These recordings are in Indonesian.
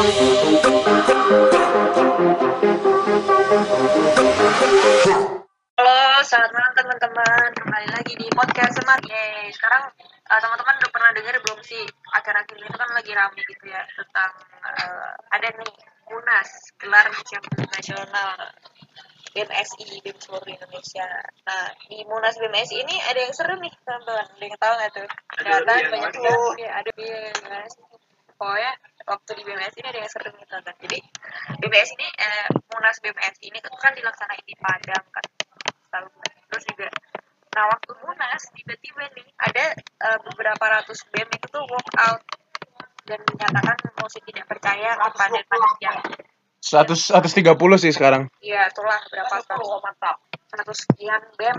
Halo, selamat malam teman-teman. Kembali lagi di podcast Smart. Yeay, sekarang uh, teman-teman udah pernah dengar belum sih akhir-akhir ini kan lagi rame gitu ya tentang uh, ada nih Munas, gelar Champion Nasional BMSI, BEM seluruh Indonesia. Nah, di Munas BMSI ini ada yang seru nih teman-teman. Ada yang tahu nggak tuh? Ternyata banyak tuh. Ya, ada sih? Pokoknya waktu di BMS ini ada yang seru nih teman Jadi BMS ini eh, Munas BMS ini kan dilaksanain di Padang kan. Tahu Terus juga nah waktu Munas tiba-tiba nih ada eh, beberapa ratus BEM itu tuh walk out dan menyatakan musik tidak percaya kepada panitia. 100 130 sih sekarang. Iya, itulah berapa seratus mantap. Seratus sekian BEM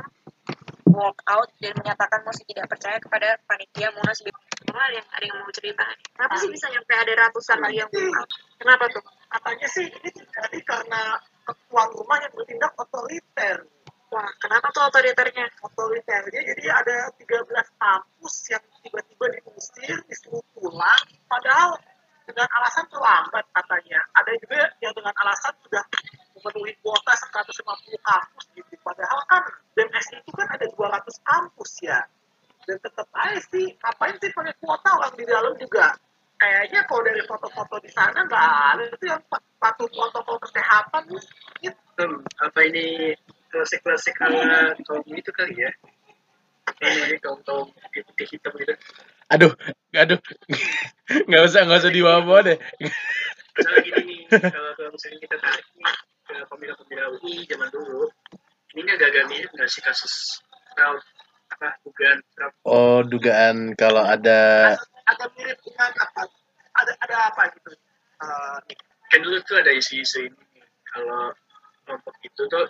walk out dan menyatakan masih tidak percaya kepada panitia Munas. Cuma ada yang ada yang mau cerita. Kenapa sih bisa nyampe ada ratusan lagi yang walk out? Kenapa tuh? katanya sih ini terjadi karena ketua rumah yang bertindak otoriter Wah, kenapa tuh otoriternya? otoriternya jadi ada 13 kampus yang tiba-tiba diusir disuruh pulang padahal dengan alasan terlambat katanya ada juga yang dengan alasan sudah memenuhi kuota 150 kampus gitu padahal kan BMS itu kan ada 200 kampus ya dan tetap aja sih ngapain sih pakai kuota orang di dalam juga kayaknya kalau dari foto-foto di sana nggak ada itu yang pa- patuh protokol kesehatan gitu Hmm, apa ini klasik-klasik ala kaum itu kali ya? Ini putih hitam gitu. Aduh, aduh. nggak usah, nggak usah dibawa deh. Misalnya gini nih, kalau kalau misalnya kita tarik nih pemilu-pemilu UI zaman dulu, ini agak-agak mirip nggak sih kasus fraud apa dugaan fraud Oh, dugaan kalau ada agak mirip dengan apa? Ada ada apa gitu? Eh, nih, kan dulu tuh ada isu-isu ini kalau kelompok itu tuh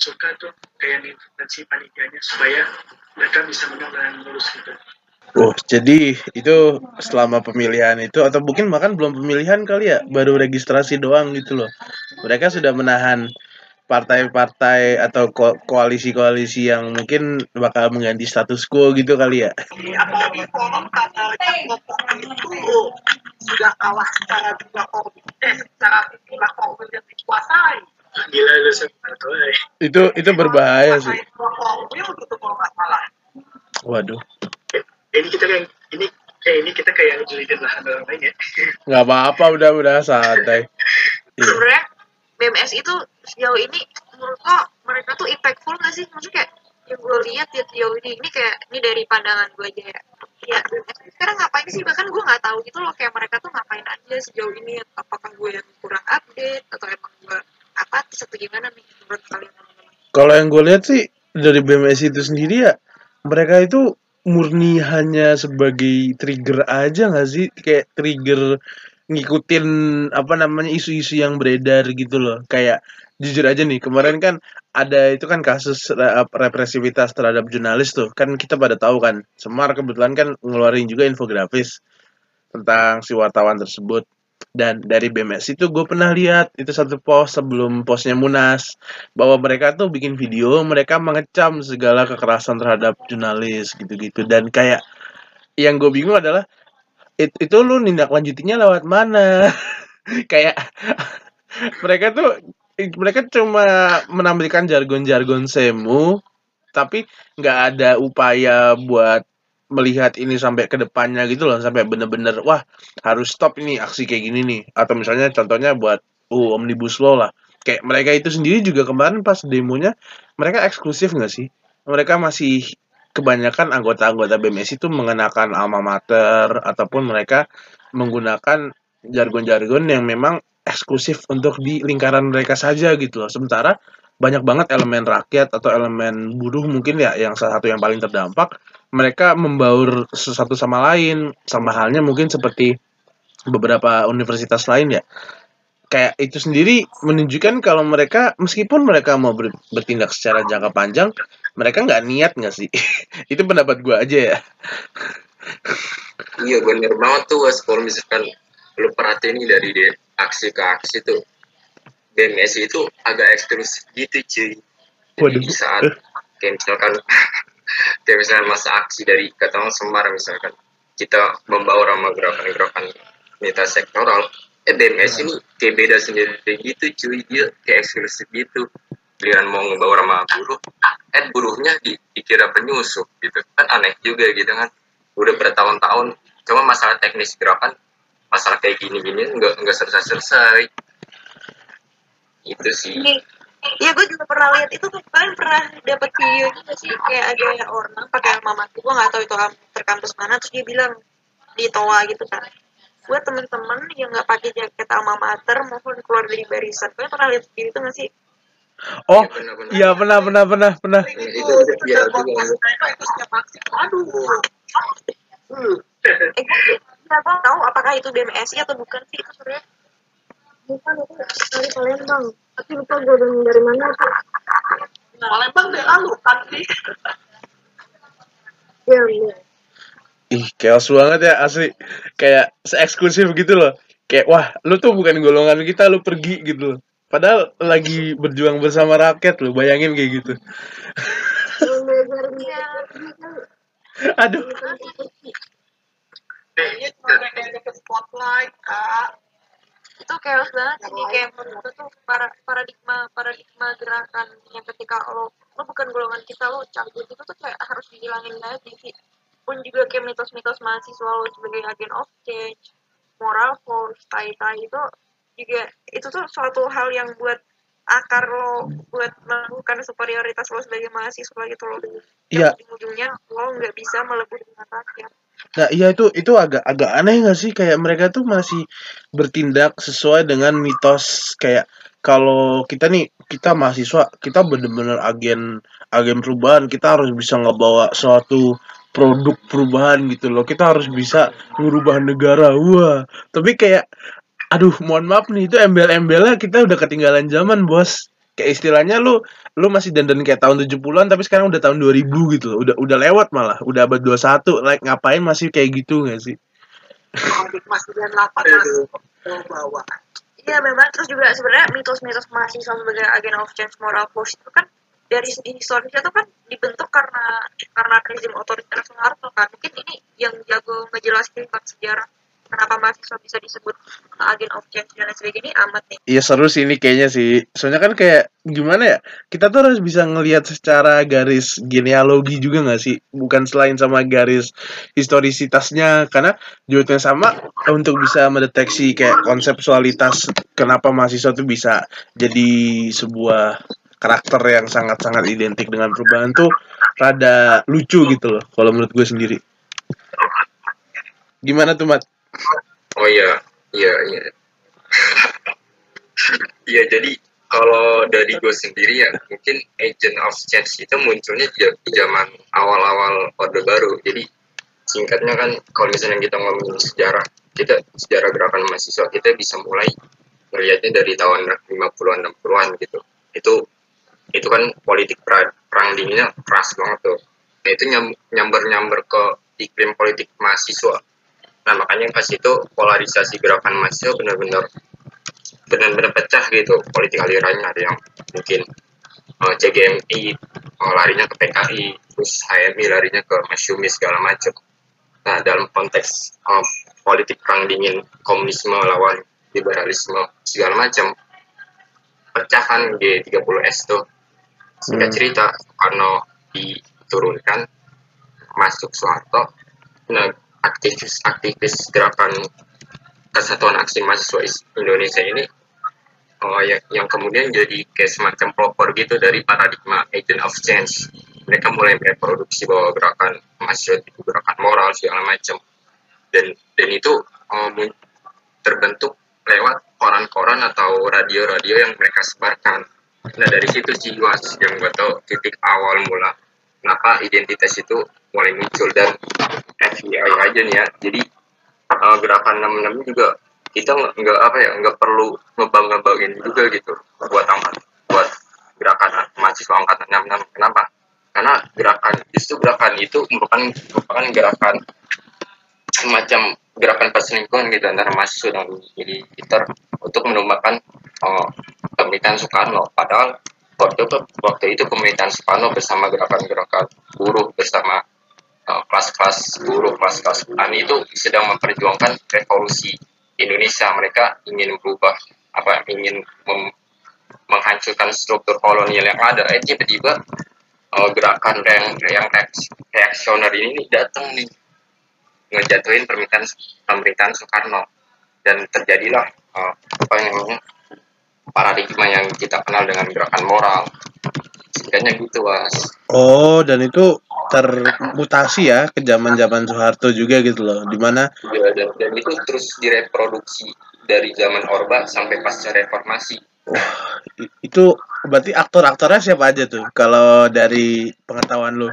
suka tuh kayak intervensi panitianya supaya mereka bisa menang dengan mulus gitu. Oh, jadi itu selama pemilihan itu atau mungkin bahkan belum pemilihan kali ya, baru registrasi doang gitu loh. Mereka sudah menahan partai-partai atau ko- koalisi-koalisi yang mungkin bakal mengganti status quo gitu kali ya. forum itu sudah kalah secara jumlah eh secara jumlah yang dikuasai Gila lu atau eh. Itu itu berbahaya sih. Salah Waduh, Ini kita kayak ini kayak ini kita kayak ngejelitin lahan orang lain ya. nggak apa-apa udah udah santai. Sebenarnya BMS itu sejauh ini menurut lo mereka tuh impactful nggak sih? Maksudnya kayak yang gue lihat ya sejauh ini ini kayak ini dari pandangan gue aja ya. Ya sekarang ngapain sih? Bahkan gue nggak tahu gitu loh kayak mereka tuh ngapain aja sejauh ini. Apakah gue yang kurang update atau emang gue apatis atau gimana nih menurut kalian? Kalau yang gue lihat sih dari BMS itu sendiri ya, mereka itu murni hanya sebagai trigger aja nggak sih? Kayak trigger ngikutin apa namanya isu-isu yang beredar gitu loh. Kayak jujur aja nih kemarin kan ada itu kan kasus re- represivitas terhadap jurnalis tuh kan kita pada tahu kan Semar kebetulan kan ngeluarin juga infografis tentang si wartawan tersebut dan dari BMS itu gue pernah lihat itu satu post sebelum postnya Munas bahwa mereka tuh bikin video mereka mengecam segala kekerasan terhadap jurnalis gitu-gitu. Dan kayak yang gue bingung adalah it- itu lu nindak lanjutinya lewat mana? Kayak mereka tuh mereka cuma menampilkan jargon-jargon semu tapi nggak ada upaya buat melihat ini sampai ke depannya gitu loh sampai bener-bener wah harus stop ini aksi kayak gini nih. Atau misalnya contohnya buat uh omnibus law lah. Kayak mereka itu sendiri juga kemarin pas demonya mereka eksklusif nggak sih? Mereka masih kebanyakan anggota-anggota BMS itu mengenakan alma mater ataupun mereka menggunakan jargon-jargon yang memang eksklusif untuk di lingkaran mereka saja gitu loh. Sementara banyak banget elemen rakyat atau elemen buruh mungkin ya yang salah satu yang paling terdampak mereka membaur satu sama lain sama halnya mungkin seperti beberapa universitas lain ya kayak itu sendiri menunjukkan kalau mereka meskipun mereka mau ber- bertindak secara jangka panjang mereka nggak niat nggak sih itu pendapat gua aja ya Iya bener banget tuh Wes kalau misalkan lu perhatiin dari de, aksi ke aksi tuh BMS itu agak eksklusif gitu cuy. Waduh. Jadi saat kayak misalkan kayak misalkan masa aksi dari katakan Semar misalkan kita membawa sama gerakan-gerakan mitos sektoral eh BMS ini kayak beda sendiri gitu cuy. Dia kayak eksklusif gitu giliran mau ngebawa sama buruh eh buruhnya di, dikira penyusup gitu. Kan aneh juga gitu kan. Udah bertahun-tahun. Cuma masalah teknis gerakan masalah kayak gini-gini nggak nggak selesai-selesai. Itu sih Iya gue juga pernah lihat. Itu tuh kalian pernah dapat video juga sih kayak ada orang pakai mater gue nggak tahu itu alma kampus mana terus dia bilang di toa gitu kan buat temen-temen yang nggak pakai jaket alma mater mohon keluar dari barisan. Kalian pernah lihat video itu nggak sih? Oh, Iya, pernah pernah pernah pernah. itu itu itu mereka itu setiap aksi aduh. Hmm. eh gue nggak gue tahu apakah itu BMSI atau bukan sih itu sebenarnya. Bukan itu dari Palembang tapi lupa gue dari, dari mana tuh Palembang dia lalu kan di ya iya Ih, chaos banget ya asli. Kayak se-eksklusif gitu loh. Kayak wah, lu tuh bukan golongan kita, lu pergi gitu loh. Padahal lagi berjuang bersama rakyat loh, bayangin kayak gitu. Iya. Aduh. kayaknya cuma deket spotlight kak itu chaos banget sih kayak menurut tuh para paradigma paradigma gerakan yang ketika lo lo bukan golongan kita lo cabut itu tuh kayak harus dihilangin lagi sih. Pun juga kayak mitos-mitos mahasiswa lo sebagai agen of change moral force tai tai itu juga itu tuh suatu hal yang buat akar lo buat melakukan superioritas lo sebagai mahasiswa gitu loh Iya. ujung-ujungnya lo nggak bisa melebur dengan rakyat Nah, iya itu itu agak agak aneh nggak sih? Kayak mereka tuh masih bertindak sesuai dengan mitos. Kayak kalau kita nih kita mahasiswa kita bener-bener agen agen perubahan kita harus bisa ngebawa suatu produk perubahan gitu loh. Kita harus bisa merubah negara. Wah tapi kayak aduh mohon maaf nih itu embel-embelnya kita udah ketinggalan zaman bos kayak istilahnya lu lu masih dandan kayak tahun 70-an tapi sekarang udah tahun 2000 gitu loh. udah udah lewat malah. Udah abad 21 like ngapain masih kayak gitu gak sih? Adik Mas. 98 masih mau bawa. Iya memang. Terus juga sebenarnya mitos-mitos mahasiswa sebagai agen of change moral force itu kan dari segi historisnya itu kan dibentuk karena karena rezim otoriter Soeharto kan. Mungkin ini yang jago ngejelasin tentang sejarah kenapa mahasiswa bisa disebut agen of change dan lain sebagainya ini amat nih Iya seru sih ini kayaknya sih. Soalnya kan kayak gimana ya? Kita tuh harus bisa ngelihat secara garis genealogi juga nggak sih? Bukan selain sama garis historisitasnya karena yang sama untuk bisa mendeteksi kayak konseptualitas kenapa mahasiswa tuh bisa jadi sebuah karakter yang sangat-sangat identik dengan perubahan tuh rada lucu gitu loh kalau menurut gue sendiri. Gimana tuh Mat? Oh iya, iya, iya. Iya, jadi kalau dari gue sendiri ya, mungkin agent of change itu munculnya di zaman awal-awal Orde Baru. Jadi singkatnya kan kalau misalnya kita ngomongin sejarah, kita sejarah gerakan mahasiswa, kita bisa mulai melihatnya dari tahun 50-an, 60-an gitu. Itu itu kan politik perang dinginnya keras banget tuh. Nah, itu nyam- nyamber-nyamber ke iklim politik mahasiswa Nah makanya pas itu polarisasi gerakan mahasiswa benar-benar benar-benar pecah gitu politik alirannya ada yang mungkin eh, CGMI eh, larinya ke PKI terus HMI larinya ke Masyumi segala macam. Nah dalam konteks eh, politik perang dingin komunisme lawan liberalisme segala macam pecahan G30S tuh singkat Hmm. cerita Soekarno diturunkan masuk Soeharto nah aktivis-aktivis gerakan kesatuan aksi mahasiswa Is- Indonesia ini oh, yang, yang kemudian jadi kayak semacam pelopor gitu dari paradigma agent of change. Mereka mulai reproduksi bahwa gerakan mahasiswa itu gerakan moral segala macam. Dan dan itu mun- terbentuk lewat koran-koran atau radio-radio yang mereka sebarkan. Nah dari situ sih yang gue tau titik awal mula kenapa identitas itu mulai muncul dan FBI aja nih ya. Jadi uh, gerakan 66 juga kita nggak apa ya nggak perlu ngebang ngebangin juga gitu buat angkat buat gerakan mahasiswa angkatan 66 kenapa? Karena gerakan justru gerakan itu merupakan merupakan gerakan semacam gerakan perselingkuhan gitu antara mahasiswa dan militer untuk menumbuhkan uh, pemerintahan Soekarno. Padahal waktu itu waktu itu pemerintahan Soekarno bersama gerakan-gerakan buruh bersama uh, kelas-kelas buruh kelas-kelas petani itu sedang memperjuangkan revolusi Indonesia. Mereka ingin berubah apa ingin menghancurkan struktur kolonial yang ada. Eh tiba-tiba eh, gerakan yang yang reaks- reaksioner ini datang nih ngejatuhin permintaan pemerintahan Soekarno. Dan terjadilah eh, apa yang namanya paradigma yang kita kenal dengan gerakan moral setidaknya gitu was Oh, dan itu termutasi ya ke zaman-zaman Soeharto juga gitu loh. Di mana Ya, dan, dan itu terus direproduksi dari zaman Orba sampai pasca reformasi i- itu berarti aktor-aktornya siapa aja tuh? Kalau dari pengetahuan lu.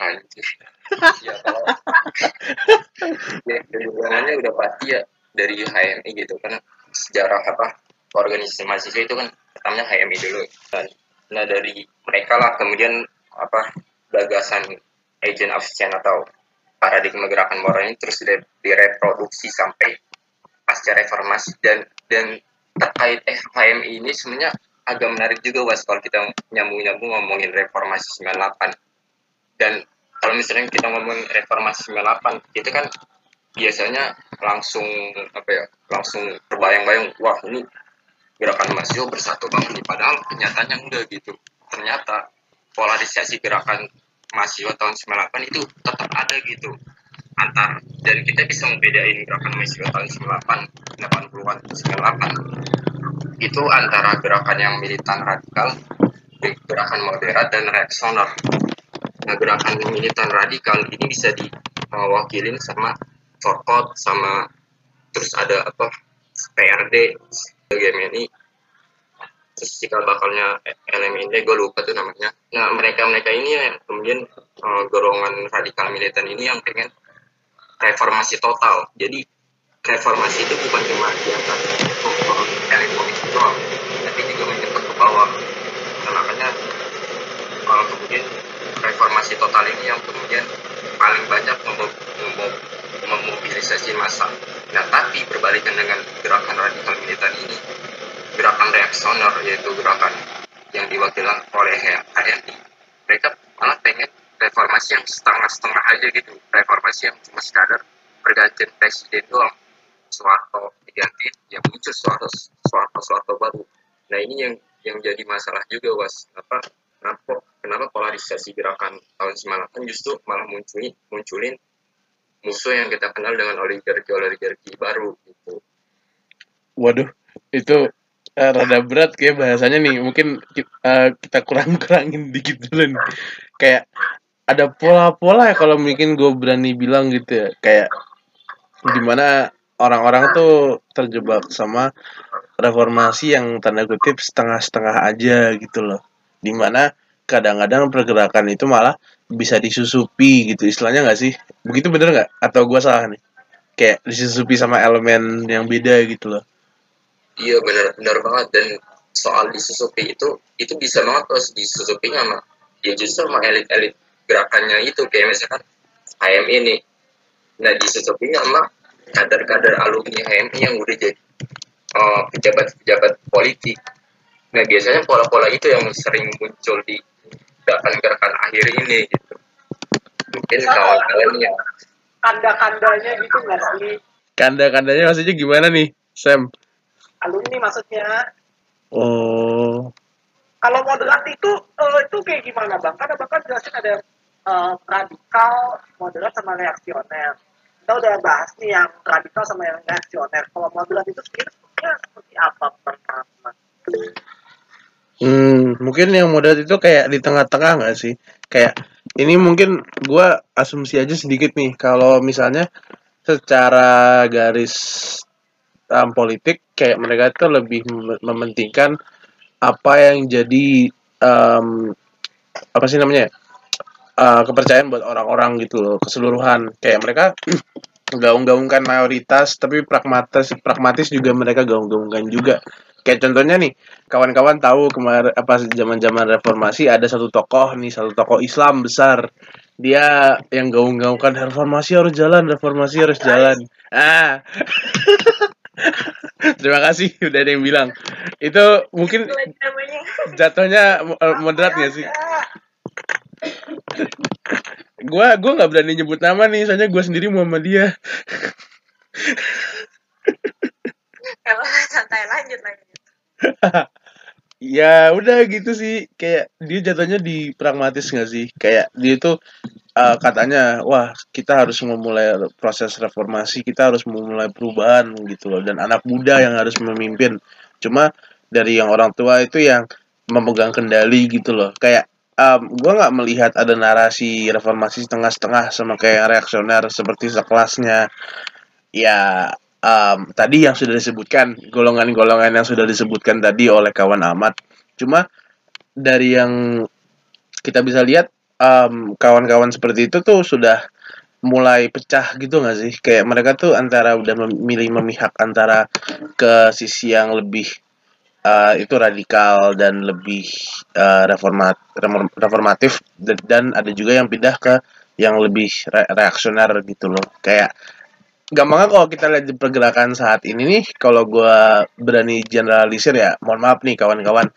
Anjir. ya kalau ya udah pasti ya dari HMI gitu kan sejarah apa organisasi mahasiswa itu kan pertamanya HMI dulu. Dan nah dari mereka lah kemudian apa gagasan agent of change atau paradigma gerakan moral ini terus dire- direproduksi sampai pasca reformasi. Dan dan terkait HMI ini sebenarnya agak menarik juga was kalau kita nyambung-nyambung ngomongin reformasi 98 dan kalau misalnya kita ngomong reformasi 98 itu kan biasanya langsung apa ya langsung terbayang-bayang wah ini gerakan mahasiswa bersatu banget nih padahal kenyataannya enggak gitu. Ternyata polarisasi gerakan mahasiswa tahun 98 itu tetap ada gitu. Antar dan kita bisa membedain gerakan mahasiswa tahun 98 80-an 98 itu antara gerakan yang militan radikal gerakan moderat dan reaksioner. Nah, gerakan militan radikal ini bisa diwakilin sama Forkot sama terus ada apa PRD GMNI terus cikal bakalnya LMND gue lupa tuh namanya. Nah mereka mereka ini yang kemudian eh, golongan radikal militan ini yang pengen reformasi total. Jadi reformasi itu bukan cuma diangkat struktur elit politik tapi juga menyentuh ke bawah. Nah, makanya kalau kemudian reformasi total ini yang kemudian paling banyak memo- memobilisasi massa. Nah, tapi berbalikan dengan gerakan radikal militan ini, gerakan reaksioner yaitu gerakan yang diwakilkan oleh HMI, mereka malah pengen reformasi yang setengah-setengah aja gitu, reformasi yang cuma sekadar pergantian presiden doang. Soeharto diganti, ya muncul Soeharto, Soeharto, Soeharto baru. Nah ini yang yang jadi masalah juga was apa kenapa kenapa polarisasi gerakan tahun 98 justru malah munculin munculin musuh yang kita kenal dengan oligarki oligarki baru gitu. Waduh, itu eh, rada berat kayak bahasanya nih. Mungkin ki- eh, kita kurang-kurangin dikit dulu nih. Kayak ada pola-pola ya kalau mungkin gue berani bilang gitu ya. Kayak di mana orang-orang tuh terjebak sama reformasi yang tanda kutip setengah-setengah aja gitu loh. Di mana kadang-kadang pergerakan itu malah bisa disusupi gitu istilahnya nggak sih? Begitu bener nggak? Atau gue salah nih? Kayak disusupi sama elemen yang beda gitu loh. Iya benar benar banget dan soal disusupi itu itu bisa banget terus disusupi sama ya justru sama elit-elit gerakannya itu kayak misalkan HM ini nah disusupi sama kader-kader alumni HMI yang udah jadi eh, pejabat-pejabat politik nah biasanya pola-pola itu yang sering muncul di gerakan-gerakan akhir ini gitu mungkin kawan-kawan yang kanda-kandanya gitu nggak sih Kanda-kandanya maksudnya gimana nih, Sam? alumni maksudnya Oh, kalau moderat itu eh, itu kayak gimana bang? Karena bang kan jelasin ada eh, radikal, moderat sama reaksioner. Kita udah bahas nih yang radikal sama yang reaksioner. Kalau moderat itu sendiri sebenarnya seperti apa pertama? Hmm, mungkin yang moderat itu kayak di tengah-tengah nggak sih? Kayak ini mungkin gua asumsi aja sedikit nih, kalau misalnya secara garis um, politik kayak mereka itu lebih mem- mementingkan apa yang jadi um, apa sih namanya ya? Uh, kepercayaan buat orang-orang gitu loh keseluruhan kayak mereka gaung-gaungkan mayoritas tapi pragmatis pragmatis juga mereka gaung-gaungkan juga kayak contohnya nih kawan-kawan tahu kemarin apa zaman-zaman reformasi ada satu tokoh nih satu tokoh Islam besar. Dia yang gaung-gaungkan reformasi harus jalan reformasi harus jalan. Ah. Terima kasih udah ada yang bilang. Itu mungkin lagi jatuhnya eh, moderat gak sih? Gua gua nggak berani nyebut nama nih soalnya gua sendiri Muhammadiyah Kalau santai lanjut lanjut. ya udah gitu sih. Kayak dia jatuhnya di pragmatis nggak sih? Kayak dia itu uh, katanya wah kita harus memulai proses reformasi kita harus memulai perubahan gitu loh. Dan anak muda yang harus memimpin. Cuma dari yang orang tua itu yang memegang kendali gitu loh. Kayak um, gue nggak melihat ada narasi reformasi setengah-setengah sama kayak reaksioner seperti sekelasnya. Ya um, tadi yang sudah disebutkan golongan-golongan yang sudah disebutkan tadi oleh kawan Ahmad. Cuma dari yang kita bisa lihat um, kawan-kawan seperti itu tuh sudah mulai pecah gitu nggak sih? Kayak mereka tuh antara udah memilih memihak antara ke sisi yang lebih uh, itu radikal dan lebih uh, reformat reformatif dan, ada juga yang pindah ke yang lebih re reaksioner gitu loh. Kayak gampangnya kalau kita lihat pergerakan saat ini nih kalau gue berani generalisir ya mohon maaf nih kawan-kawan.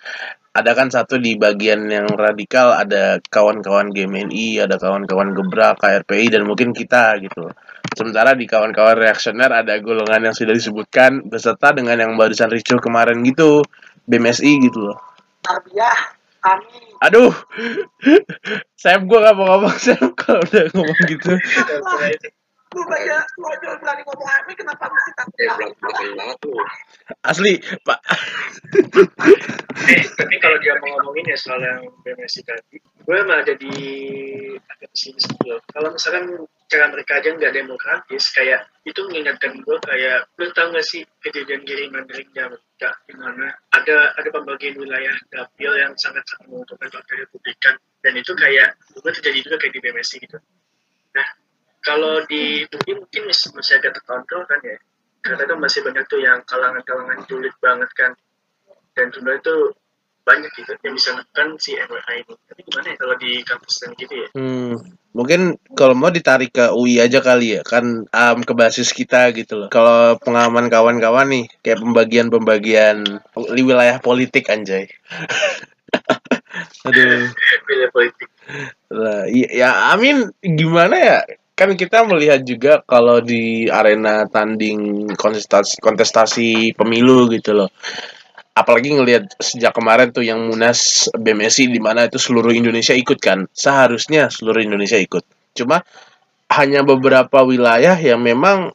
Ada kan satu di bagian yang radikal ada kawan-kawan GMNI ada kawan-kawan gebrak KRPI dan mungkin kita gitu. Sementara di kawan-kawan reaksioner ada golongan yang sudah disebutkan beserta dengan yang barusan ricu kemarin gitu BMSI gitu loh. Kami aduh saya gue gak mau ngomong saya kalau udah ngomong gitu lu aja lu aja berani ngomong Ami kenapa mesti takut ya banget? asli pak. Eh tapi kalau dia mau ngomongin ya soal yang BMSI tadi gue malah jadi agak pesimis gitu loh. Kalau misalkan cara mereka aja nggak demokratis kayak itu mengingatkan gue kayak lu tau gak sih kejadian kiriman dari Amerika di mana ada ada pembagian wilayah dapil yang sangat sangat menguntungkan Partai Republikan. Dan itu kayak juga terjadi juga kayak di BMSI gitu. Nah kalau di Turki mungkin masih, masih agak terkontrol kan ya? Karena itu masih banyak tuh yang kalangan-kalangan julid banget kan. Dan jumlah itu banyak gitu yang bisa menekan si MWA ini. Tapi gimana ya kalau di kampus dan gitu ya? Hmm, mungkin kalau mau ditarik ke UI aja kali ya kan um, ke basis kita gitu loh. Kalau pengalaman kawan-kawan nih kayak pembagian-pembagian di wilayah politik anjay. Aduh. Wilayah politik. Lah ya, ya amin gimana ya kan kita melihat juga kalau di arena tanding kontestasi kontestasi pemilu gitu loh. Apalagi ngelihat sejak kemarin tuh yang munas BMSI di mana itu seluruh Indonesia ikut kan. Seharusnya seluruh Indonesia ikut. Cuma hanya beberapa wilayah yang memang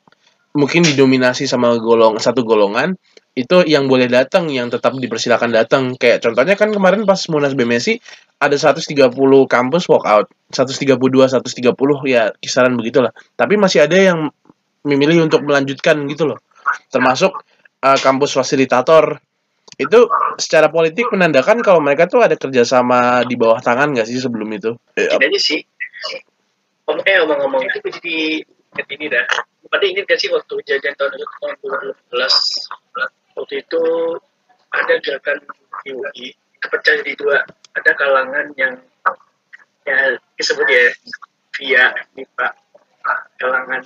mungkin didominasi sama golong satu golongan itu yang boleh datang yang tetap dipersilakan datang. Kayak contohnya kan kemarin pas munas BMSI ada 130 kampus walkout 132 130 ya kisaran begitulah. Tapi masih ada yang memilih untuk melanjutkan gitu loh. Termasuk uh, kampus fasilitator. Itu secara politik menandakan kalau mereka tuh ada kerjasama di bawah tangan nggak sih sebelum itu? Tidaknya sih. Om eh ngomong-ngomong itu jadi ini dah. Pada inget gak sih waktu kejadian tahun tahun 2012 waktu itu ada gerakan UI kepecah di dua ada kalangan yang ya disebut ya via MIPA kalangan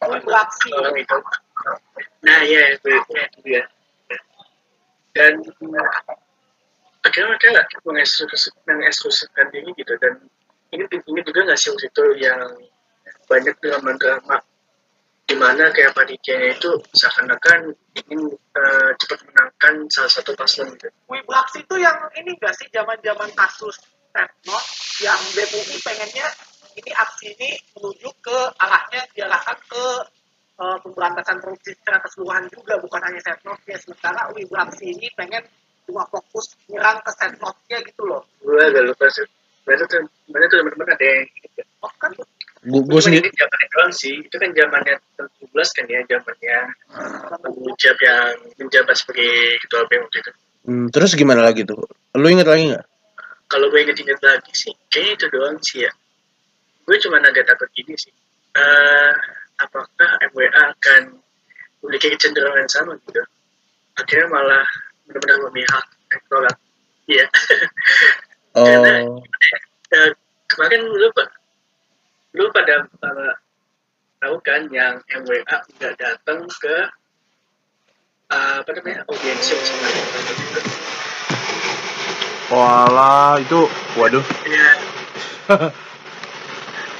orang itu. Nah ya itu ya dan akhirnya mereka mengeksekusikan diri gitu. Dan ini ini juga nggak sih waktu itu yang banyak drama-drama di mana kayak panitianya itu seakan-akan ingin eh, cepat menangkan salah satu paslon gitu. Wih, beraksi itu yang ini gak sih zaman-zaman kasus Setnov yang BMUI pengennya ini aksi ini menuju ke arahnya diarahkan ke eh, pemberantasan korupsi secara keseluruhan juga bukan hanya Setnovnya sementara Wih beraksi ini pengen cuma fokus nyerang ke Setnovnya gitu loh Gue agak lupa sih. Berarti tuh, berarti tuh teman-teman ada yang oh kan gue Gue sendiri zamannya doang sih. Itu kan zamannya tahun 17 kan ya, zamannya Ujab yang menjabat sebagai ketua BEM waktu itu. Hmm, terus gimana lagi tuh lu inget lagi nggak kalau gue inget-inget lagi sih, kayaknya itu doang sih ya. Gue cuma agak takut gini sih. Eh, apakah MWA akan memiliki kecenderungan yang sama gitu? Akhirnya malah benar-benar memihak elektorat. Iya. Karena- oh Eh, kemarin lu pak, lu pada tahu kan yang MWA nggak datang ke eh, apa namanya audiensi bersama itu. Walah itu waduh. Ya,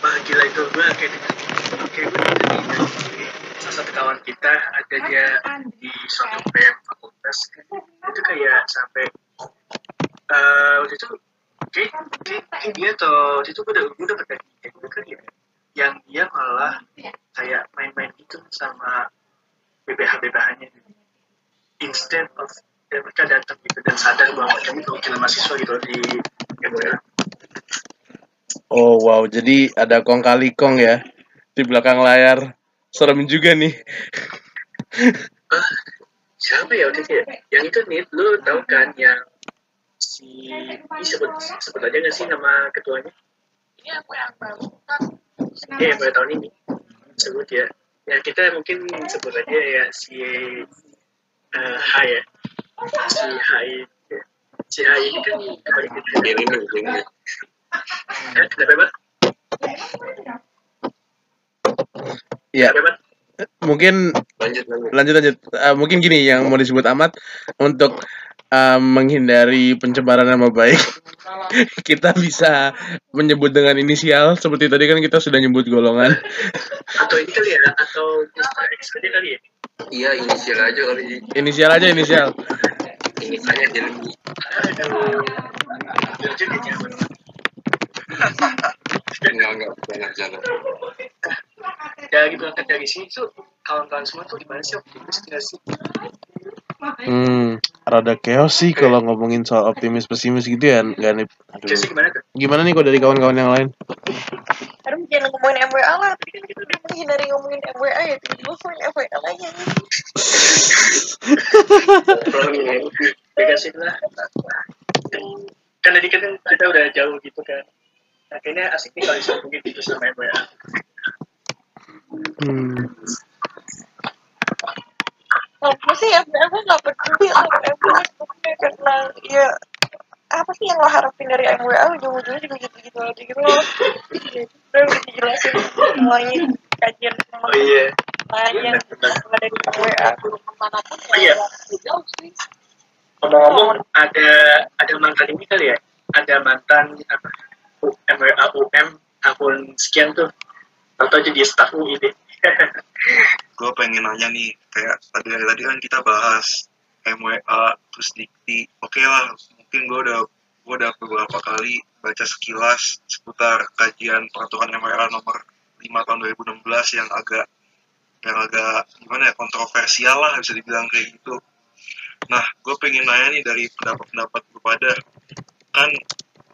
wah gila itu. Gue kayak kayak gue salah satu kawan kita ada dia di suatu BEM fakultas. Itu kayak sampai eh waktu itu kayak dia waktu itu gue udah gue udah pernah kayak gue kan ya yang dia malah kayak main-main gitu sama BBH BBH-nya instead of ya mereka datang gitu dan sadar bahwa kami perwakilan mahasiswa gitu di MWA Oh wow, jadi ada kong kali kong ya di belakang layar. Serem juga nih. siapa ya waktu itu ya? Yang itu nih, lu tahu kan yang si ini sebut sebut aja nggak sih nama ketuanya? Ini aku yang baru kan. Eh yang pada tahun ini sebut ya. Ya kita mungkin sebut aja ya si uh, H ya. Si H ini. Si H ini kan kembali ke Ini nih, ini. Eh, kenapa Bang? Ya, Kenapa Bang? mungkin Lanjut, lanjut. lanjut lanjut. Eh, mungkin gini yang mau disebut amat untuk eh, menghindari pencemaran nama baik. kita bisa menyebut dengan inisial seperti tadi kan kita sudah nyebut golongan. Atau ini kali ya? Atau Mr. X aja kali ya? Iya, inisial aja kali. Inisial aja inisial. Inisialnya. Enggak, enggak. Jangan, jangan. Ya gitu kan dari sini tuh kawan-kawan semua tuh gimana sih optimis nggak sih? Hmm, rada chaos sih kalau ngomongin soal optimis pesimis gitu ya, nggak nih. Aduh. Gimana? Gimana nih kok dari kawan-kawan yang lain? Aduh jangan ngomongin MWA lah. Tadi kan kita udah menghindari ngomongin MWA ya. Tiba-tiba ngomongin MWA lagi. Dikasih lah. Kan tadi kan kita udah jauh gitu kan. Nah, kayaknya asik nih kalau disambungin gitu sama MWA. Hmm. Gue sih MWA gue gak peduli Karena ya apa sih yang lo harapin dari MWA ujung-ujungnya juga gitu-gitu aja gitu loh. Udah udah dijelasin semuanya kajian sama Oh iya. lain yang ada di MWA mana pun Oh iya. ya jauh sih. Ngomong-ngomong ada ada mantan ini kali ya? Ada mantan apa? MWA UM tahun sekian tuh. Atau jadi staf UI deh. Gue pengen nanya nih kayak tadi tadi kan kita bahas MWA terus dikti. Oke lah mungkin gue udah gue udah beberapa kali baca sekilas seputar kajian peraturan MWA nomor 5 tahun 2016 yang agak yang agak gimana ya kontroversial lah bisa dibilang kayak gitu. Nah gue pengen nanya nih dari pendapat-pendapat lu pada. Kan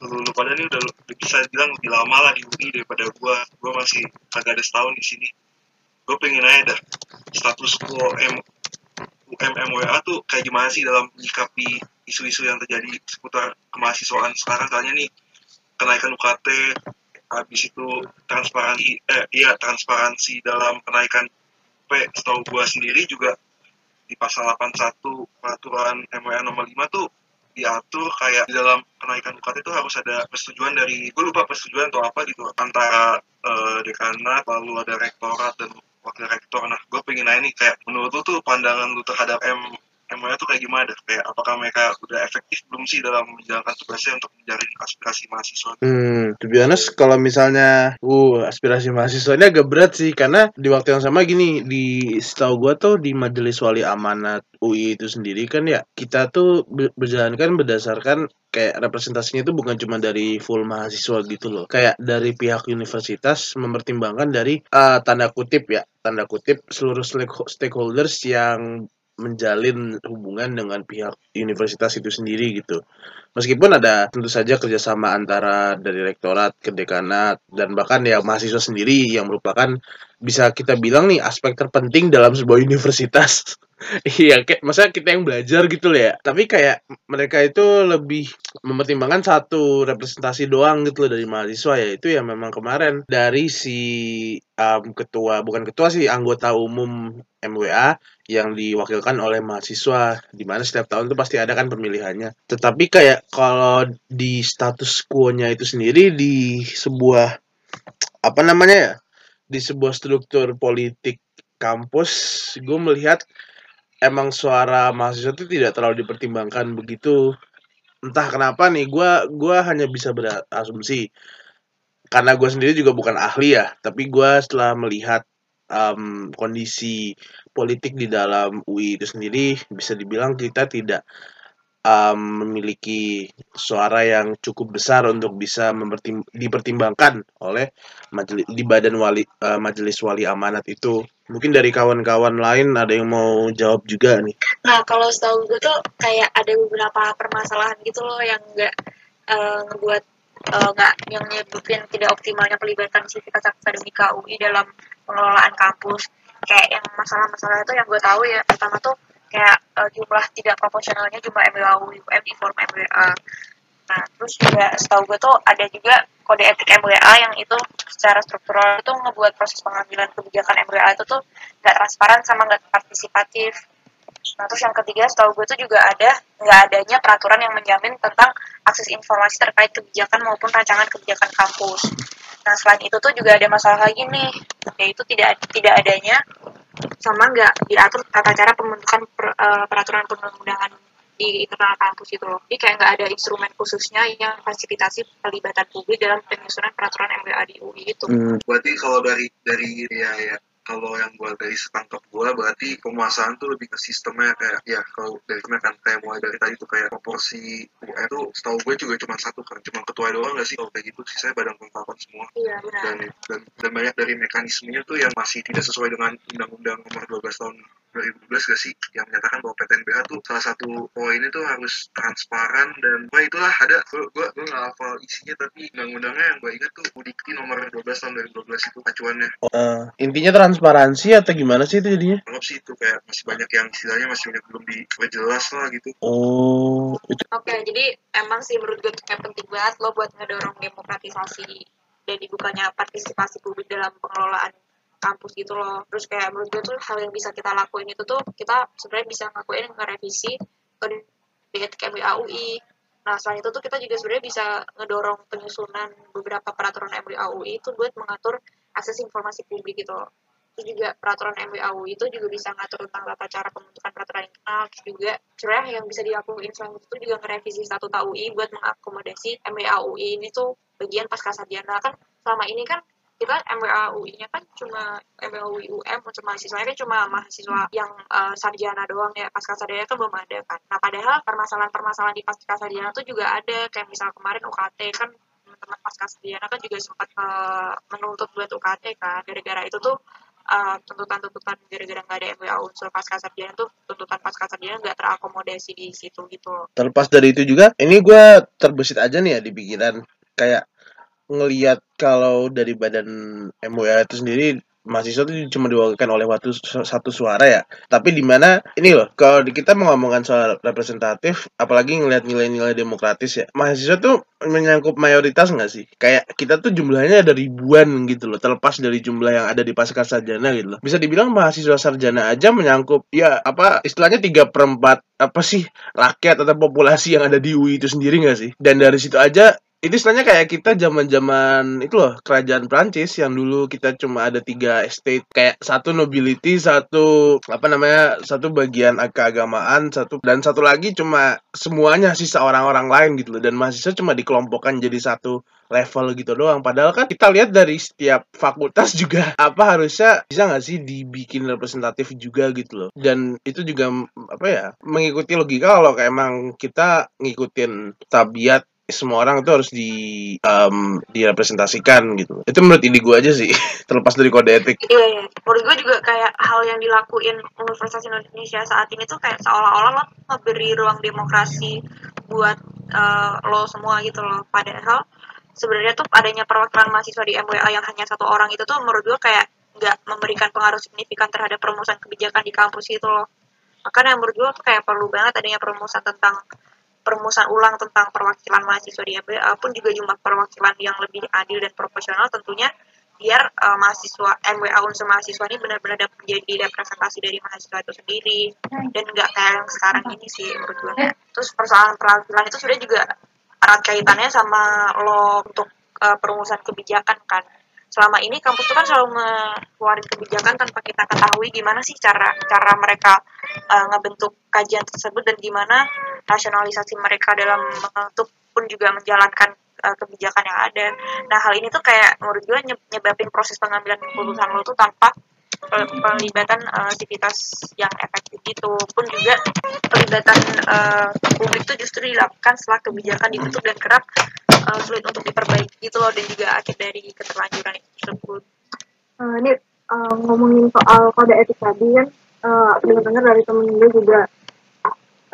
lu, lu pada udah udah bisa bilang lebih lama lah di UI daripada gue gue masih agak ada setahun di sini gue pengen nanya dah status quo M UMMWA tuh kayak gimana sih dalam menyikapi isu-isu yang terjadi seputar kemahasiswaan sekarang? Soalnya nih kenaikan UKT habis itu transparansi eh iya transparansi dalam kenaikan P setahu gua sendiri juga di pasal 81 peraturan MWA nomor 5 tuh diatur kayak di dalam kenaikan UKT itu harus ada persetujuan dari gue lupa persetujuan atau apa gitu antara eh, dekanat lalu ada rektorat dan wakil rektor. Nah gue pengen nanya nih kayak menurut lu tuh pandangan lu terhadap M MWA tuh kayak gimana? Kayak apakah mereka udah efektif belum sih dalam menjalankan tugasnya untuk menjaring aspirasi mahasiswa? Hmm, to be honest, kalau misalnya, uh, aspirasi mahasiswa ini agak berat sih, karena di waktu yang sama gini, di setahu gua tuh di Majelis Wali Amanat UI itu sendiri kan ya, kita tuh be- berjalankan berdasarkan kayak representasinya itu bukan cuma dari full mahasiswa gitu loh. Kayak dari pihak universitas mempertimbangkan dari eh, tanda kutip ya, tanda kutip seluruh stake- stakeholders yang menjalin hubungan dengan pihak universitas itu sendiri gitu. Meskipun ada tentu saja kerjasama antara dari rektorat ke dekanat dan bahkan ya mahasiswa sendiri yang merupakan bisa kita bilang nih aspek terpenting dalam sebuah universitas. Iya, kayak masa kita yang belajar gitu loh ya. Tapi kayak mereka itu lebih mempertimbangkan satu representasi doang gitu loh dari mahasiswa ya. Itu ya memang kemarin dari si um, ketua bukan ketua sih anggota umum MWA yang diwakilkan oleh mahasiswa di mana setiap tahun itu pasti ada kan pemilihannya. Tetapi kayak kalau di status quo-nya itu sendiri di sebuah apa namanya ya? Di sebuah struktur politik kampus, gue melihat emang suara mahasiswa itu tidak terlalu dipertimbangkan begitu. Entah kenapa nih, gua gua hanya bisa berasumsi karena gue sendiri juga bukan ahli ya, tapi gue setelah melihat em, kondisi politik di dalam UI itu sendiri bisa dibilang kita tidak em, memiliki suara yang cukup besar untuk bisa dipertimbangkan oleh majelis di badan wali eh, majelis wali amanat itu. Mungkin dari kawan-kawan lain ada yang mau jawab juga nih. Nah, kalau setahu gue tuh kayak ada beberapa permasalahan gitu loh yang nggak eh, ngebuat eh, nggak yang nyebabin tidak optimalnya pelibatan sivitas akademika UI dalam pengelolaan kampus. Kayak yang masalah-masalah itu yang gue tahu ya, pertama tuh kayak eh, jumlah tidak proporsionalnya jumlah MWA UM di form MWA. Nah, terus juga setahu gue tuh ada juga kode etik MWA yang itu secara struktural itu ngebuat proses pengambilan kebijakan MWA itu tuh nggak transparan sama nggak partisipatif. Nah, terus yang ketiga, setahu gue tuh juga ada nggak adanya peraturan yang menjamin tentang akses informasi terkait kebijakan maupun rancangan kebijakan kampus. Nah, selain itu tuh juga ada masalah lagi nih, yaitu tidak tidak adanya sama nggak diatur tata cara pembentukan per- eh, peraturan perundang-undangan di internal kampus itu loh. Jadi kayak nggak ada instrumen khususnya yang fasilitasi pelibatan publik dalam penyusunan peraturan MWA di UI itu. Hmm, berarti kalau dari dari ya ya kalau yang gua dari setangkap gua berarti penguasaan tuh lebih ke sistemnya kayak ya kalau dari kemarin kan kayak mulai dari tadi tuh kayak proporsi UN tuh setahu gue juga cuma satu kan cuma ketua doang gak sih kalau kayak gitu sisanya badan pengawasan semua Iya benar. dan, dan dan banyak dari mekanismenya tuh yang masih tidak sesuai dengan undang-undang nomor 12 tahun 2012 gak sih yang menyatakan bahwa PTNBH tuh salah satu poin itu harus transparan dan wah itulah ada gue gue gue nggak hafal isinya tapi undang-undangnya yang gue ingat tuh Udikti nomor 12 tahun 2012 itu acuannya eh, intinya transparansi atau gimana sih itu jadinya? anggap sih itu kayak masih banyak yang istilahnya masih banyak belum dijelas lah gitu Oh, itu Oke, jadi emang sih menurut gue tuh kayak penting banget lo buat ngedorong demokratisasi dan dibukanya partisipasi publik dalam pengelolaan kampus gitu loh. Terus kayak menurut gue tuh hal yang bisa kita lakuin itu tuh kita sebenarnya bisa ngakuin ngerevisi kode etik MWA UI. Nah, selain itu tuh kita juga sebenarnya bisa ngedorong penyusunan beberapa peraturan MWA UI itu buat mengatur akses informasi publik gitu loh. Terus juga peraturan MWA UI itu juga bisa ngatur tentang tata cara pembentukan peraturan internal. Terus juga sebenarnya yang bisa dilakuin selain itu juga ngerevisi statuta UI buat mengakomodasi MWA UI ini tuh bagian pasca sarjana kan selama ini kan kita MWA UI-nya kan cuma MWA UI UM untuk mahasiswanya kan cuma mahasiswa yang eh, sarjana doang ya. Pasca sarjana kan belum ada kan. Nah padahal permasalahan-permasalahan di pasca sarjana tuh juga ada. Kayak misal kemarin UKT kan teman-teman pasca sarjana kan juga sempat eh, menuntut buat UKT kan. Gara-gara itu tuh eh, tuntutan-tuntutan gara-gara nggak ada MWA unsur pasca sarjana tuh tuntutan pasca sarjana nggak terakomodasi di situ gitu terlepas dari itu juga ini gue terbesit aja nih ya di pikiran. Kayak ngelihat kalau dari badan MWA itu sendiri mahasiswa itu cuma diwakilkan oleh waktu satu suara ya. Tapi di mana ini loh kalau kita mau ngomongkan soal representatif apalagi ngelihat nilai-nilai demokratis ya mahasiswa tuh menyangkut mayoritas nggak sih? Kayak kita tuh jumlahnya ada ribuan gitu loh terlepas dari jumlah yang ada di pasca sarjana gitu loh. Bisa dibilang mahasiswa sarjana aja menyangkut ya apa istilahnya tiga perempat apa sih rakyat atau populasi yang ada di UI itu sendiri nggak sih? Dan dari situ aja itu istilahnya kayak kita zaman zaman itu loh kerajaan Prancis yang dulu kita cuma ada tiga estate. Kayak satu nobility satu apa namanya satu bagian keagamaan satu dan satu lagi cuma semuanya sisa orang-orang lain gitu loh. Dan mahasiswa cuma dikelompokkan jadi satu level gitu doang. Padahal kan kita lihat dari setiap fakultas juga apa harusnya bisa nggak sih dibikin representatif juga gitu loh. Dan itu juga apa ya mengikuti logika kalau emang kita ngikutin tabiat semua orang itu harus di em, direpresentasikan gitu itu menurut ide gue aja sih terlepas dari kode etik Iya, iya. Menurut gue juga kayak hal yang dilakuin Universitas Indonesia saat ini tuh kayak seolah-olah lo memberi ruang demokrasi buat eh, lo semua gitu loh. Padahal sebenarnya tuh adanya perwakilan mahasiswa di MWA yang hanya satu orang itu tuh menurut gue kayak nggak memberikan pengaruh signifikan terhadap perumusan kebijakan di kampus itu loh. Makanya menurut gue tuh kayak perlu banget adanya perumusan tentang perumusan ulang tentang perwakilan mahasiswa di MBA pun juga jumlah perwakilan yang lebih adil dan proporsional tentunya biar uh, mahasiswa MWA unsur mahasiswa ini benar-benar dapat menjadi representasi dari mahasiswa itu sendiri. Dan nggak kayak yang sekarang ini sih menurut terus persoalan perwakilan itu sudah juga erat kaitannya sama lo untuk uh, perumusan kebijakan kan selama ini kampus itu kan selalu ngeluarin kebijakan tanpa kita ketahui gimana sih cara cara mereka uh, ngebentuk kajian tersebut dan gimana rasionalisasi mereka dalam membentuk pun juga menjalankan uh, kebijakan yang ada. Nah hal ini tuh kayak menurut gue nye- nyebabin proses pengambilan keputusan lo tuh tanpa pel- pelibatan eh, aktivitas yang efektif itu pun juga pelibatan eh, publik itu justru dilakukan setelah kebijakan ditutup dan kerap eh, sulit untuk diperbaiki gitu loh dan juga akhir dari keterlanjuran tersebut. Eh, ini eh, ngomongin soal kode etik tadi kan eh, dengar-dengar dari temen gue juga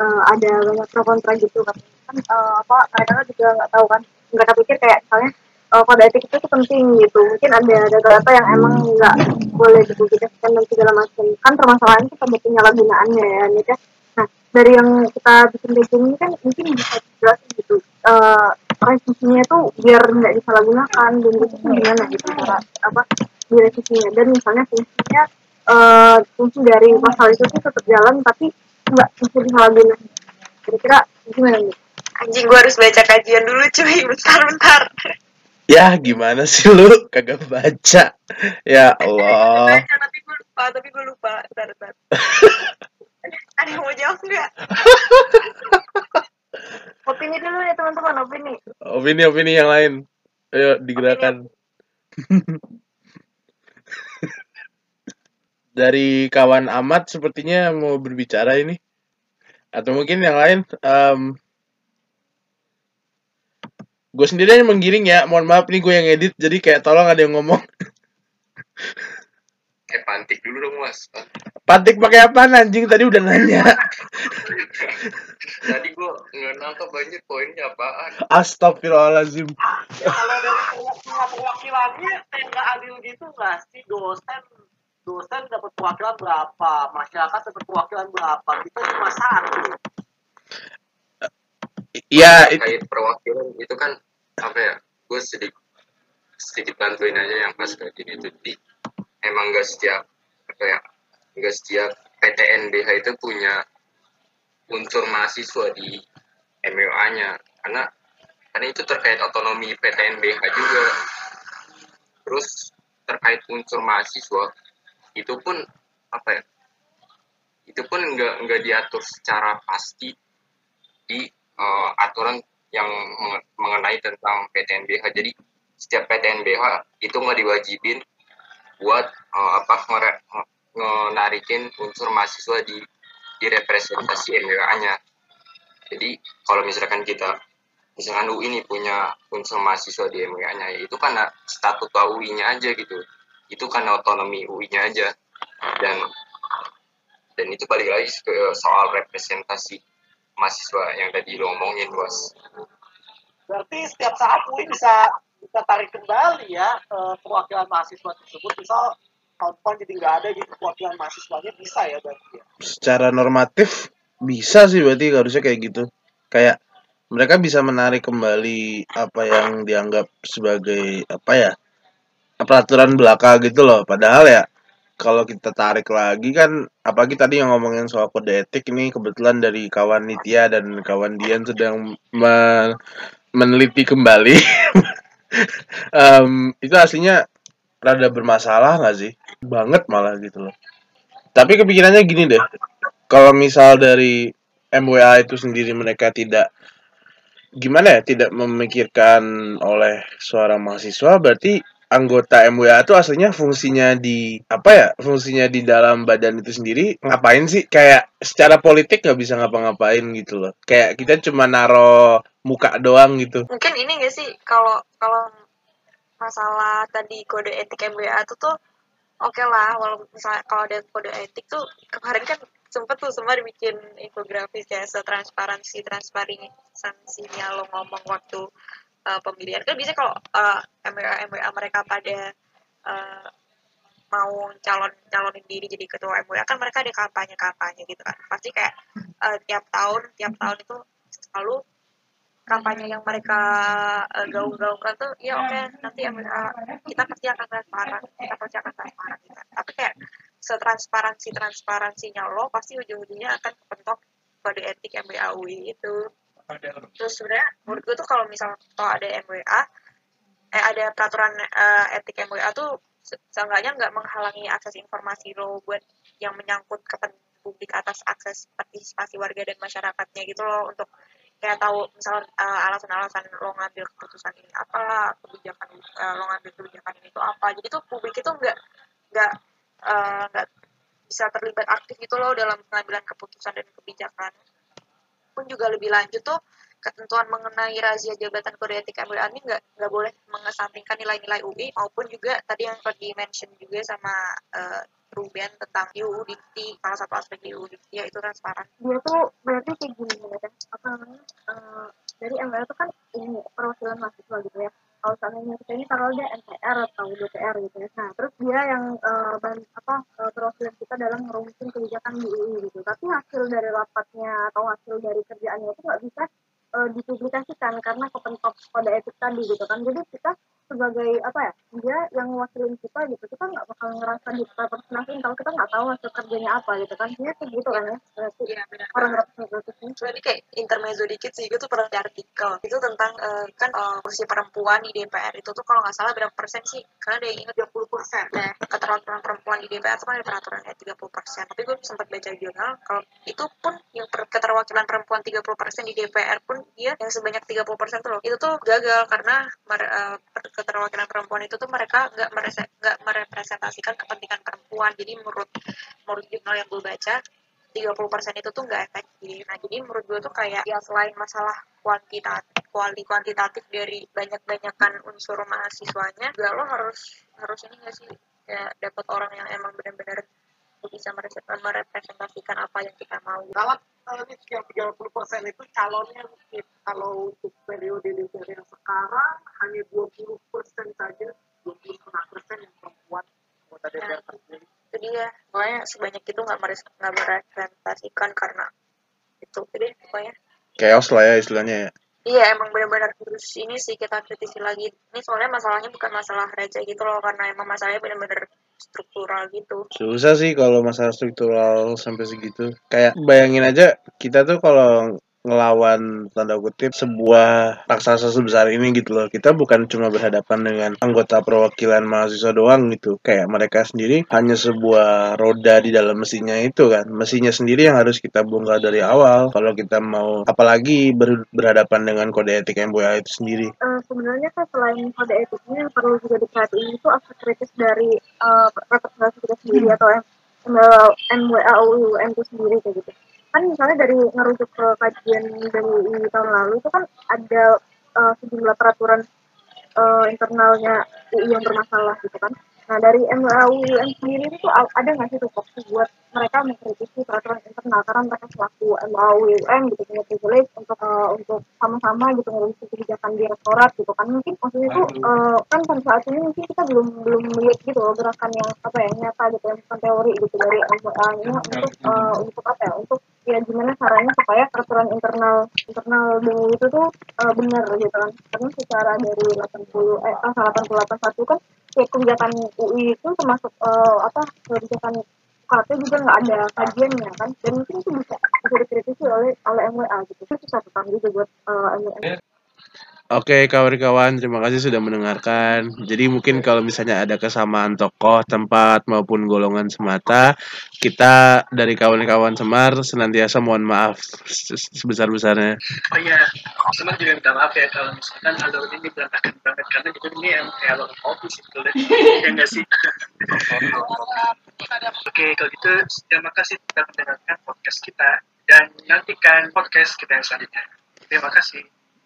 eh, ada banyak pro kontra gitu kan. Kan eh, apa mereka kan juga nggak tahu kan mereka pikir kayak misalnya eh, kode etik itu tuh penting gitu. Mungkin ada data-data yang emang nggak boleh dipublikasikan dan segala macam. Kan permasalahan itu pada penyalahgunaannya ya nih kan nah dari yang kita bikin bikin ini kan mungkin bisa dijelasin gitu. Eh revisinya tuh biar nggak disalahgunakan dan itu tuh gimana gitu cara apa direvisinya. Dan misalnya fungsinya eh fungsi dari pasal itu tuh tetap jalan tapi nggak bisa disalahgunakan. Kira-kira gimana nih? Anjing gue harus baca kajian dulu cuy. Bentar bentar. Ya gimana sih lu? Kagak baca? Ya Allah. baca tapi gue lupa tapi gue lupa. Bentar bentar. Ada yang mau jawab nggak opini dulu ya teman-teman opini Opini-opini yang lain. Ayo digerakkan. Dari kawan Ahmad sepertinya mau berbicara ini. Atau mungkin yang lain. em gue sendiri yang menggiring ya. Mohon maaf nih gue yang edit. Jadi kayak tolong ada yang ngomong. Eh pantik dulu dong mas. Patik pakai apa anjing? Tadi udah nanya. Tadi gua nggak nangkep banyak poinnya apaan. Astagfirullahaladzim. ya kalau dari perwakilan perwakilannya kayak nggak adil gitu nggak sih dosen dosen dapat perwakilan berapa masyarakat dapat perwakilan berapa kita cuma satu Ya, it- Terkait perwakilan itu kan apa ya? Gue sedikit sedikit bantuin aja yang pas kayak gini itu di emang gak setiap apa ya gak setiap PTNBH itu punya unsur mahasiswa di MWA-nya karena karena itu terkait otonomi PTNBH juga. Terus terkait unsur mahasiswa itu pun apa ya itu pun nggak nggak diatur secara pasti di eh, aturan yang menge- mengenai tentang PTNBH jadi setiap PTNBH itu nggak diwajibin buat eh, apa ngere- nge- ngenarikin unsur mahasiswa di di representasi MWA-nya. Jadi kalau misalkan kita misalkan UI ini punya unsur mahasiswa di MWA-nya, ya itu karena statuta UI-nya aja gitu. Itu karena otonomi UI-nya aja. Dan dan itu balik lagi ke soal representasi mahasiswa yang tadi lo omongin, Bos. berarti setiap saat UI bisa bisa tarik kembali ya eh, perwakilan mahasiswa tersebut misal tahun depan jadi nggak ada gitu perwakilan mahasiswanya bisa ya berarti ya secara normatif bisa sih berarti harusnya kayak gitu. Kayak mereka bisa menarik kembali apa yang dianggap sebagai apa ya peraturan belaka gitu loh. Padahal ya kalau kita tarik lagi kan apalagi tadi yang ngomongin soal kode etik ini kebetulan dari kawan Nitya dan kawan Dian sedang me- meneliti kembali. Em, itu aslinya rada bermasalah nggak sih? Banget malah gitu loh. Tapi kepikirannya gini deh, kalau misal dari MWA itu sendiri mereka tidak gimana ya, tidak memikirkan oleh seorang mahasiswa, berarti anggota MWA itu aslinya fungsinya di apa ya? Fungsinya di dalam badan itu sendiri ngapain sih? Kayak secara politik nggak bisa ngapa-ngapain gitu loh. Kayak kita cuma naro muka doang gitu. mungkin ini gak sih kalau kalau masalah tadi kode etik MBA itu tuh oke lah walaupun misalnya kalau ada kode etik tuh kemarin kan sempet tuh semua dibikin infografis kayak setransparansi transparansinya lo ngomong waktu uh, pemilihan. Kan biasanya kalau uh, MWA MWA mereka pada uh, mau calon calonin diri jadi ketua MWA kan mereka ada kampanye kampanye gitu kan. Pasti kayak uh, tiap tahun tiap tahun itu selalu kampanye yang mereka uh, gaung-gaungkan tuh ya oke nanti MWA kita pasti akan transparan kita pasti akan transparan gitu. tapi kayak setransparansi transparansinya lo pasti ujung-ujungnya akan kepentok kode etik MWA UI itu terus sebenarnya menurut gue tuh kalau misal toh ada MWA eh ada peraturan eh, etik MWA tuh se- seenggaknya nggak menghalangi akses informasi lo buat yang menyangkut kepentingan publik atas akses partisipasi warga dan masyarakatnya gitu loh. Untuk kayak tahu misal eh, alasan-alasan lo ngambil keputusan ini apa kebijakan eh, lo ngambil kebijakan ini tuh apa. Jadi tuh publik itu nggak nggak nggak bisa terlibat aktif gitu loh dalam pengambilan keputusan dan kebijakan pun juga lebih lanjut tuh ketentuan mengenai razia jabatan kode etik MWA ini nggak nggak boleh mengesampingkan nilai-nilai UI maupun juga tadi yang tadi mention juga sama uh, Ruben tentang UU Dikti salah satu aspek UU Dikti ya itu transparan. Dia tuh berarti kayak gini ya apa namanya uh, dari MWA itu kan ini perwakilan mahasiswa gitu ya kalau seandainya kita ini taruh dia MPR atau DPR gitu ya. Nah terus dia yang uh, ban, apa uh, perwakilan kita dalam merumuskan kebijakan di UI gitu. Tapi hasil dari rapatnya atau hasil dari kerjaannya itu nggak bisa uh, dipublikasikan karena kepentok kode etik tadi gitu kan. Jadi kita sebagai apa ya dia yang wakilin kita gitu kita nggak bakal ngerasa direpresentasiin kalau kita nggak tahu hasil kerjanya apa gitu kan dia tuh gitu kan ya Iya, benar. orang representatifnya Jadi kayak intermezzo dikit sih, gue tuh pernah baca artikel itu tentang eh, kan eh, kursi perempuan di DPR itu tuh kalau nggak salah berapa persen sih? Karena ada yang ingat 20 persen. Nah, keterwakilan perempuan di DPR itu kan ada peraturannya 30 persen. Tapi gue sempat baca di jurnal kalau itu pun yang per- keterwakilan perempuan 30 persen di DPR pun dia yang sebanyak 30 persen tuh loh itu tuh gagal karena per- keterwakilan perempuan itu tuh mereka nggak merese- merepresentasikan kepentingan perempuan. Jadi menurut menurut jurnal yang gue baca 30% itu tuh nggak efektif. Nah, jadi menurut gue tuh kayak ya selain masalah kuantitatif, kuali kuantitatif dari banyak-banyakan unsur mahasiswanya, juga lo harus harus ini nggak sih ya dapat orang yang emang benar-benar bisa merepresentasikan apa yang kita mau. Kalau ini yang 30 persen itu calonnya mungkin kalau untuk periode DPR yang sekarang hanya 20 persen saja, 20 persen yang perempuan anggota DPR terpilih. Itu dia, pokoknya sebanyak itu nggak meres- nggak merepresentasikan karena itu. Jadi pokoknya chaos lah ya istilahnya ya Iya emang benar-benar harus ini sih kita kritisi lagi. Ini soalnya masalahnya bukan masalah receh gitu loh karena emang masalahnya benar-benar struktural gitu. susah sih kalau masalah struktural sampai segitu kayak bayangin aja kita tuh kalau ngelawan tanda kutip sebuah raksasa sebesar ini gitu loh kita bukan cuma berhadapan dengan anggota perwakilan mahasiswa doang gitu kayak mereka sendiri hanya sebuah roda di dalam mesinnya itu kan mesinnya sendiri yang harus kita bongkar dari awal kalau kita mau apalagi ber- berhadapan dengan kode etik MBA itu sendiri Eh, sebenarnya kan selain kode etiknya yang perlu juga diperhatiin itu aspek kritis dari eh, representasi kita sendiri atau MWA UUM itu sendiri kayak gitu kan misalnya dari ngerujuk ke kajian dari tahun lalu itu kan ada eh, sejumlah peraturan eh, internalnya UI yang bermasalah gitu kan nah dari UUM sendiri itu ada nggak sih tuh opsi buat mereka mengkritisi peraturan internal? Karena mereka selaku UUM gitu punya privilege untuk eh, untuk sama-sama gitu ngurusin kebijakan direktorat gitu kan. Mungkin maksudnya itu eh, kan pada saat ini mungkin kita belum belum melihat gitu loh gerakan yang apa ya nyata gitu yang bukan teori gitu dari nya untuk eh, untuk apa ya untuk ya gimana caranya supaya peraturan internal internal BEM itu tuh eh, benar gitu kan. Karena secara dari 80 eh pasal 88 satu kan kebijakan UI itu termasuk eh, apa kebijakan UKT juga nggak ada kajiannya kan? Dan mungkin itu bisa bisa dikritisi oleh oleh MWA gitu. Itu catatan juga buat eh, MWA Oke kawan-kawan, terima kasih sudah mendengarkan. Jadi mungkin kalau misalnya ada kesamaan tokoh, tempat maupun golongan semata, kita dari kawan-kawan Semar senantiasa mohon maaf se- sebesar-besarnya. Oh iya, Semar juga minta maaf ya kalau misalkan alur ini berantakan banget karena juga ini yang kayak alur kopi sih deh. ya nggak sih? Oke, kalau gitu terima kasih sudah mendengarkan podcast kita dan nantikan podcast kita yang selanjutnya. Terima kasih.